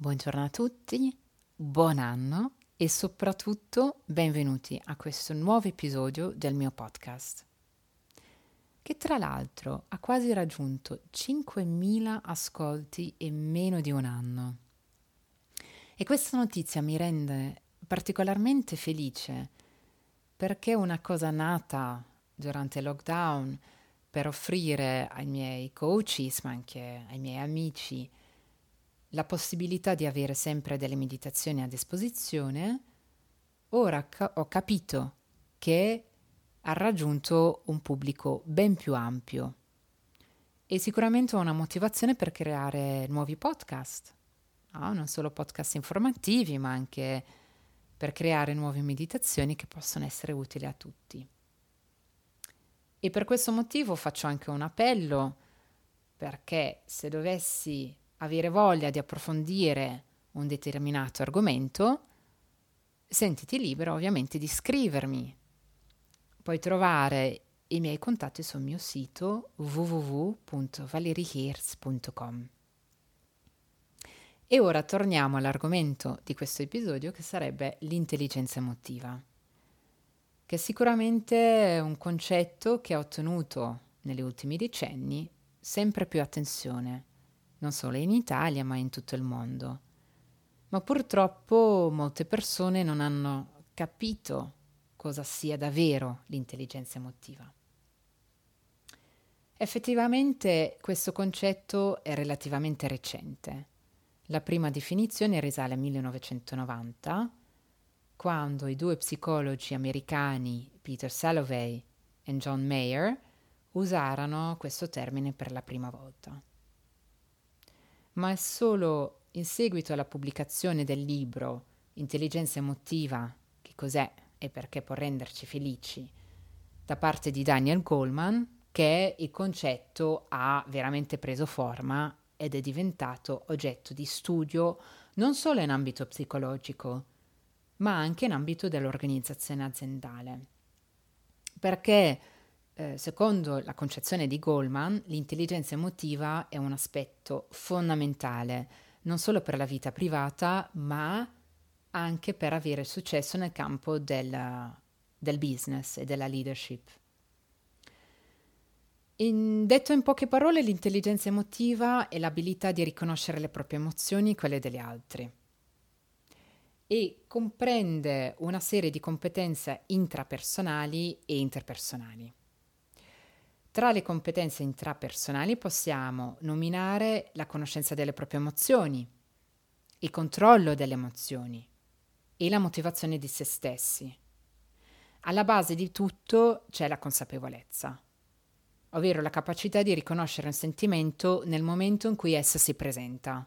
Buongiorno a tutti, buon anno e soprattutto benvenuti a questo nuovo episodio del mio podcast, che tra l'altro ha quasi raggiunto 5.000 ascolti in meno di un anno. E questa notizia mi rende particolarmente felice perché una cosa nata durante il lockdown per offrire ai miei coaches, ma anche ai miei amici, la possibilità di avere sempre delle meditazioni a disposizione, ora ca- ho capito che ha raggiunto un pubblico ben più ampio e sicuramente ho una motivazione per creare nuovi podcast, no? non solo podcast informativi, ma anche per creare nuove meditazioni che possono essere utili a tutti. E per questo motivo faccio anche un appello perché se dovessi avere voglia di approfondire un determinato argomento, sentiti libero ovviamente di scrivermi. Puoi trovare i miei contatti sul mio sito www.valeriherz.com. E ora torniamo all'argomento di questo episodio che sarebbe l'intelligenza emotiva, che sicuramente è un concetto che ha ottenuto negli ultimi decenni sempre più attenzione non solo in Italia ma in tutto il mondo. Ma purtroppo molte persone non hanno capito cosa sia davvero l'intelligenza emotiva. Effettivamente questo concetto è relativamente recente. La prima definizione risale al 1990, quando i due psicologi americani Peter Salovey e John Mayer usarono questo termine per la prima volta ma è solo in seguito alla pubblicazione del libro Intelligenza emotiva, che cos'è e perché può renderci felici, da parte di Daniel Goleman, che il concetto ha veramente preso forma ed è diventato oggetto di studio non solo in ambito psicologico, ma anche in ambito dell'organizzazione aziendale. Perché eh, secondo la concezione di Goldman, l'intelligenza emotiva è un aspetto fondamentale non solo per la vita privata, ma anche per avere successo nel campo del, del business e della leadership. In, detto in poche parole, l'intelligenza emotiva è l'abilità di riconoscere le proprie emozioni e quelle degli altri e comprende una serie di competenze intrapersonali e interpersonali. Tra le competenze intrapersonali possiamo nominare la conoscenza delle proprie emozioni, il controllo delle emozioni e la motivazione di se stessi. Alla base di tutto c'è la consapevolezza, ovvero la capacità di riconoscere un sentimento nel momento in cui esso si presenta.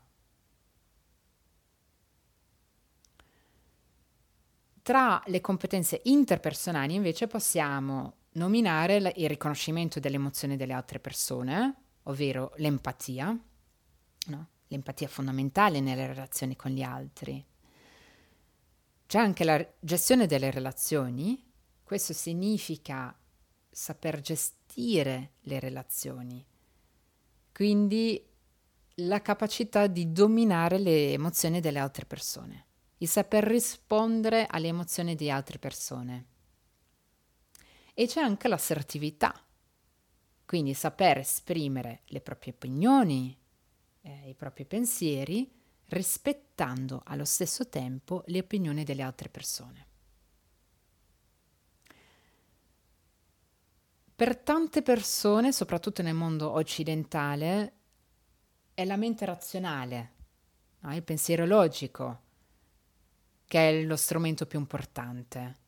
Tra le competenze interpersonali invece possiamo nominare il riconoscimento delle emozioni delle altre persone, ovvero l'empatia, no? l'empatia fondamentale nelle relazioni con gli altri. C'è anche la gestione delle relazioni, questo significa saper gestire le relazioni, quindi la capacità di dominare le emozioni delle altre persone, il saper rispondere alle emozioni di altre persone e c'è anche l'assertività, quindi saper esprimere le proprie opinioni, eh, i propri pensieri, rispettando allo stesso tempo le opinioni delle altre persone. Per tante persone, soprattutto nel mondo occidentale, è la mente razionale, no? il pensiero logico, che è lo strumento più importante.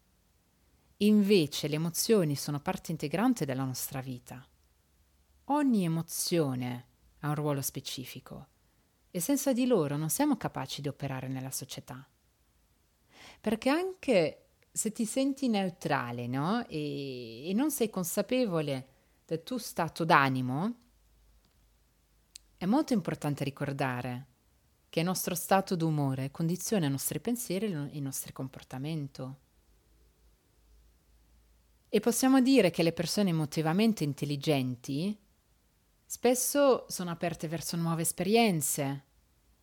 Invece le emozioni sono parte integrante della nostra vita. Ogni emozione ha un ruolo specifico e senza di loro non siamo capaci di operare nella società. Perché anche se ti senti neutrale no? e, e non sei consapevole del tuo stato d'animo, è molto importante ricordare che il nostro stato d'umore condiziona i nostri pensieri e il nostro comportamento. E possiamo dire che le persone emotivamente intelligenti spesso sono aperte verso nuove esperienze,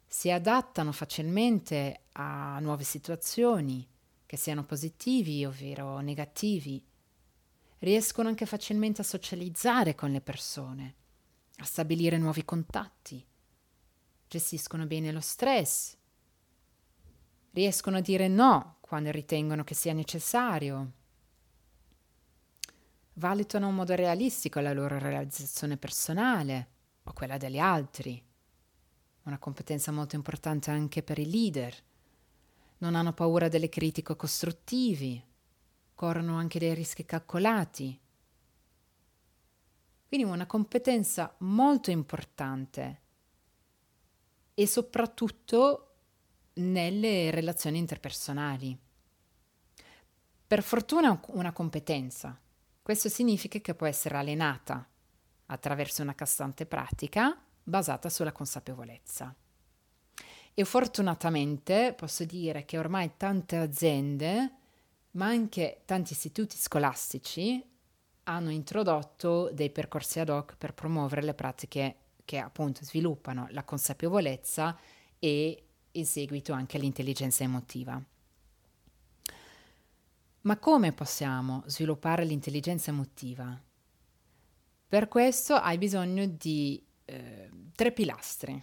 si adattano facilmente a nuove situazioni, che siano positivi ovvero negativi, riescono anche facilmente a socializzare con le persone, a stabilire nuovi contatti, gestiscono bene lo stress, riescono a dire no quando ritengono che sia necessario, valutano in modo realistico la loro realizzazione personale o quella degli altri. Una competenza molto importante anche per i leader. Non hanno paura delle critiche costruttivi, corrono anche dei rischi calcolati. Quindi una competenza molto importante e soprattutto nelle relazioni interpersonali. Per fortuna una competenza. Questo significa che può essere allenata attraverso una costante pratica basata sulla consapevolezza. E fortunatamente posso dire che ormai tante aziende, ma anche tanti istituti scolastici, hanno introdotto dei percorsi ad hoc per promuovere le pratiche che appunto sviluppano la consapevolezza e in seguito anche l'intelligenza emotiva. Ma come possiamo sviluppare l'intelligenza emotiva? Per questo hai bisogno di eh, tre pilastri.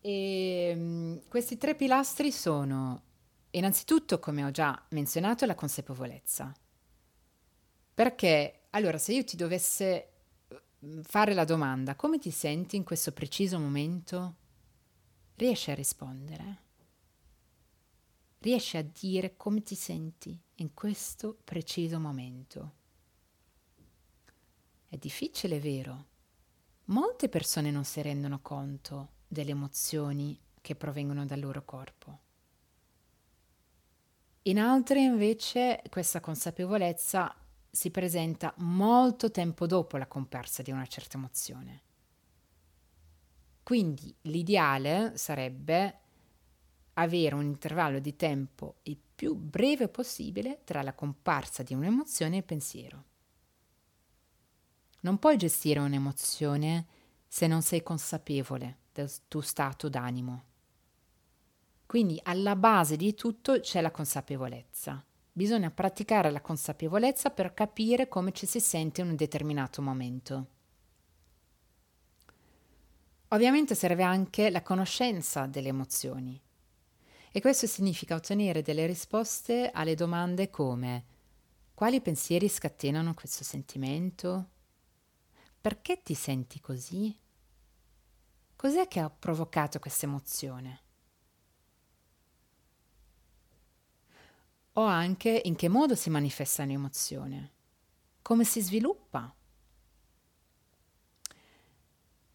E um, questi tre pilastri sono innanzitutto, come ho già menzionato, la consapevolezza. Perché allora, se io ti dovesse fare la domanda come ti senti in questo preciso momento, riesci a rispondere? Riesci a dire come ti senti in questo preciso momento? È difficile, vero? Molte persone non si rendono conto delle emozioni che provengono dal loro corpo. In altre invece questa consapevolezza si presenta molto tempo dopo la comparsa di una certa emozione. Quindi l'ideale sarebbe avere un intervallo di tempo il più breve possibile tra la comparsa di un'emozione e il pensiero. Non puoi gestire un'emozione se non sei consapevole del tuo stato d'animo. Quindi alla base di tutto c'è la consapevolezza. Bisogna praticare la consapevolezza per capire come ci si sente in un determinato momento. Ovviamente serve anche la conoscenza delle emozioni e questo significa ottenere delle risposte alle domande come quali pensieri scatenano questo sentimento? Perché ti senti così? Cos'è che ha provocato questa emozione? O anche in che modo si manifesta un'emozione? Come si sviluppa?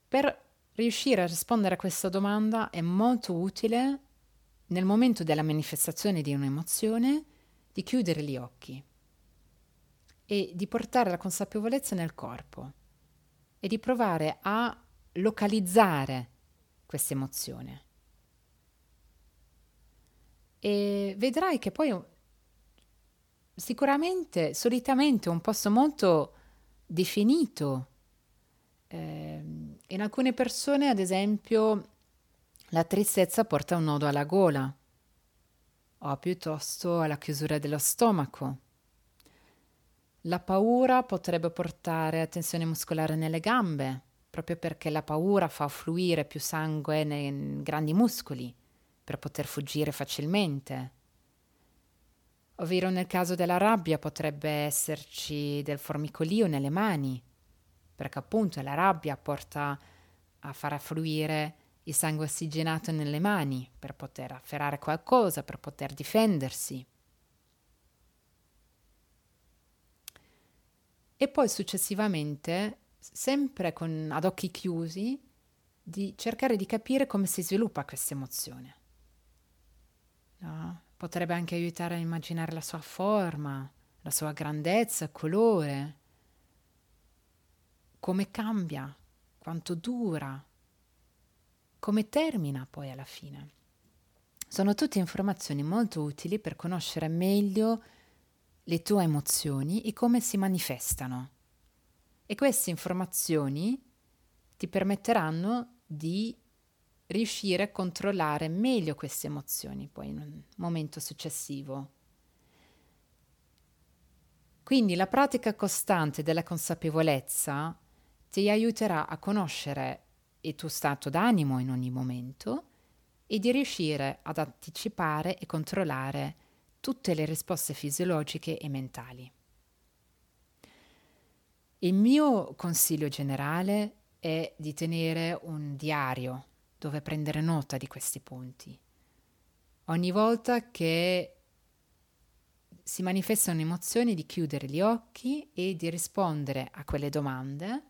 Per riuscire a rispondere a questa domanda è molto utile nel momento della manifestazione di un'emozione di chiudere gli occhi e di portare la consapevolezza nel corpo e di provare a localizzare questa emozione. E vedrai che poi sicuramente, solitamente, un posto molto definito. Eh, in alcune persone, ad esempio, la tristezza porta un nodo alla gola o piuttosto alla chiusura dello stomaco. La paura potrebbe portare a tensione muscolare nelle gambe, proprio perché la paura fa fluire più sangue nei grandi muscoli per poter fuggire facilmente. Ovvero nel caso della rabbia potrebbe esserci del formicolio nelle mani, perché appunto la rabbia porta a far affluire il sangue ossigenato nelle mani per poter afferrare qualcosa, per poter difendersi. E poi successivamente, sempre con, ad occhi chiusi, di cercare di capire come si sviluppa questa emozione. No? Potrebbe anche aiutare a immaginare la sua forma, la sua grandezza, colore, come cambia, quanto dura, come termina poi alla fine. Sono tutte informazioni molto utili per conoscere meglio le tue emozioni e come si manifestano. E queste informazioni ti permetteranno di riuscire a controllare meglio queste emozioni poi in un momento successivo. Quindi la pratica costante della consapevolezza ti aiuterà a conoscere il tuo stato d'animo in ogni momento e di riuscire ad anticipare e controllare tutte le risposte fisiologiche e mentali. Il mio consiglio generale è di tenere un diario dove prendere nota di questi punti. Ogni volta che si manifestano emozioni di chiudere gli occhi e di rispondere a quelle domande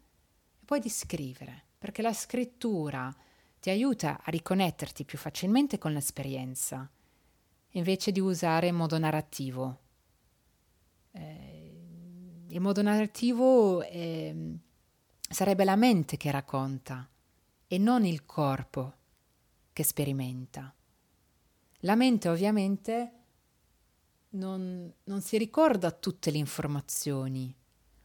e poi di scrivere, perché la scrittura ti aiuta a riconnetterti più facilmente con l'esperienza, invece di usare in modo narrativo. Eh, il modo narrativo eh, sarebbe la mente che racconta e non il corpo che sperimenta. La mente ovviamente non, non si ricorda tutte le informazioni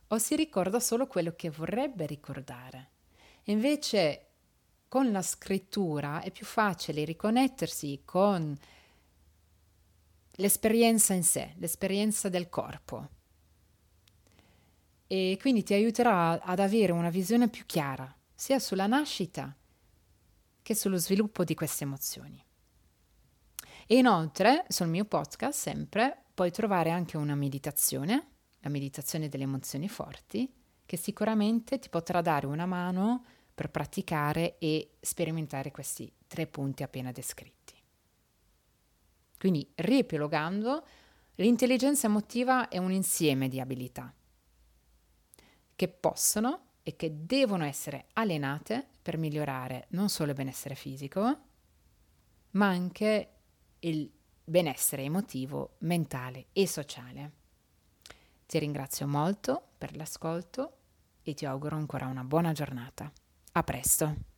o si ricorda solo quello che vorrebbe ricordare. Invece con la scrittura è più facile riconnettersi con l'esperienza in sé, l'esperienza del corpo. E quindi ti aiuterà ad avere una visione più chiara, sia sulla nascita che sullo sviluppo di queste emozioni. E inoltre sul mio podcast sempre puoi trovare anche una meditazione, la meditazione delle emozioni forti, che sicuramente ti potrà dare una mano per praticare e sperimentare questi tre punti appena descritti. Quindi, riepilogando, l'intelligenza emotiva è un insieme di abilità che possono e che devono essere allenate per migliorare non solo il benessere fisico, ma anche il benessere emotivo, mentale e sociale. Ti ringrazio molto per l'ascolto e ti auguro ancora una buona giornata. A presto!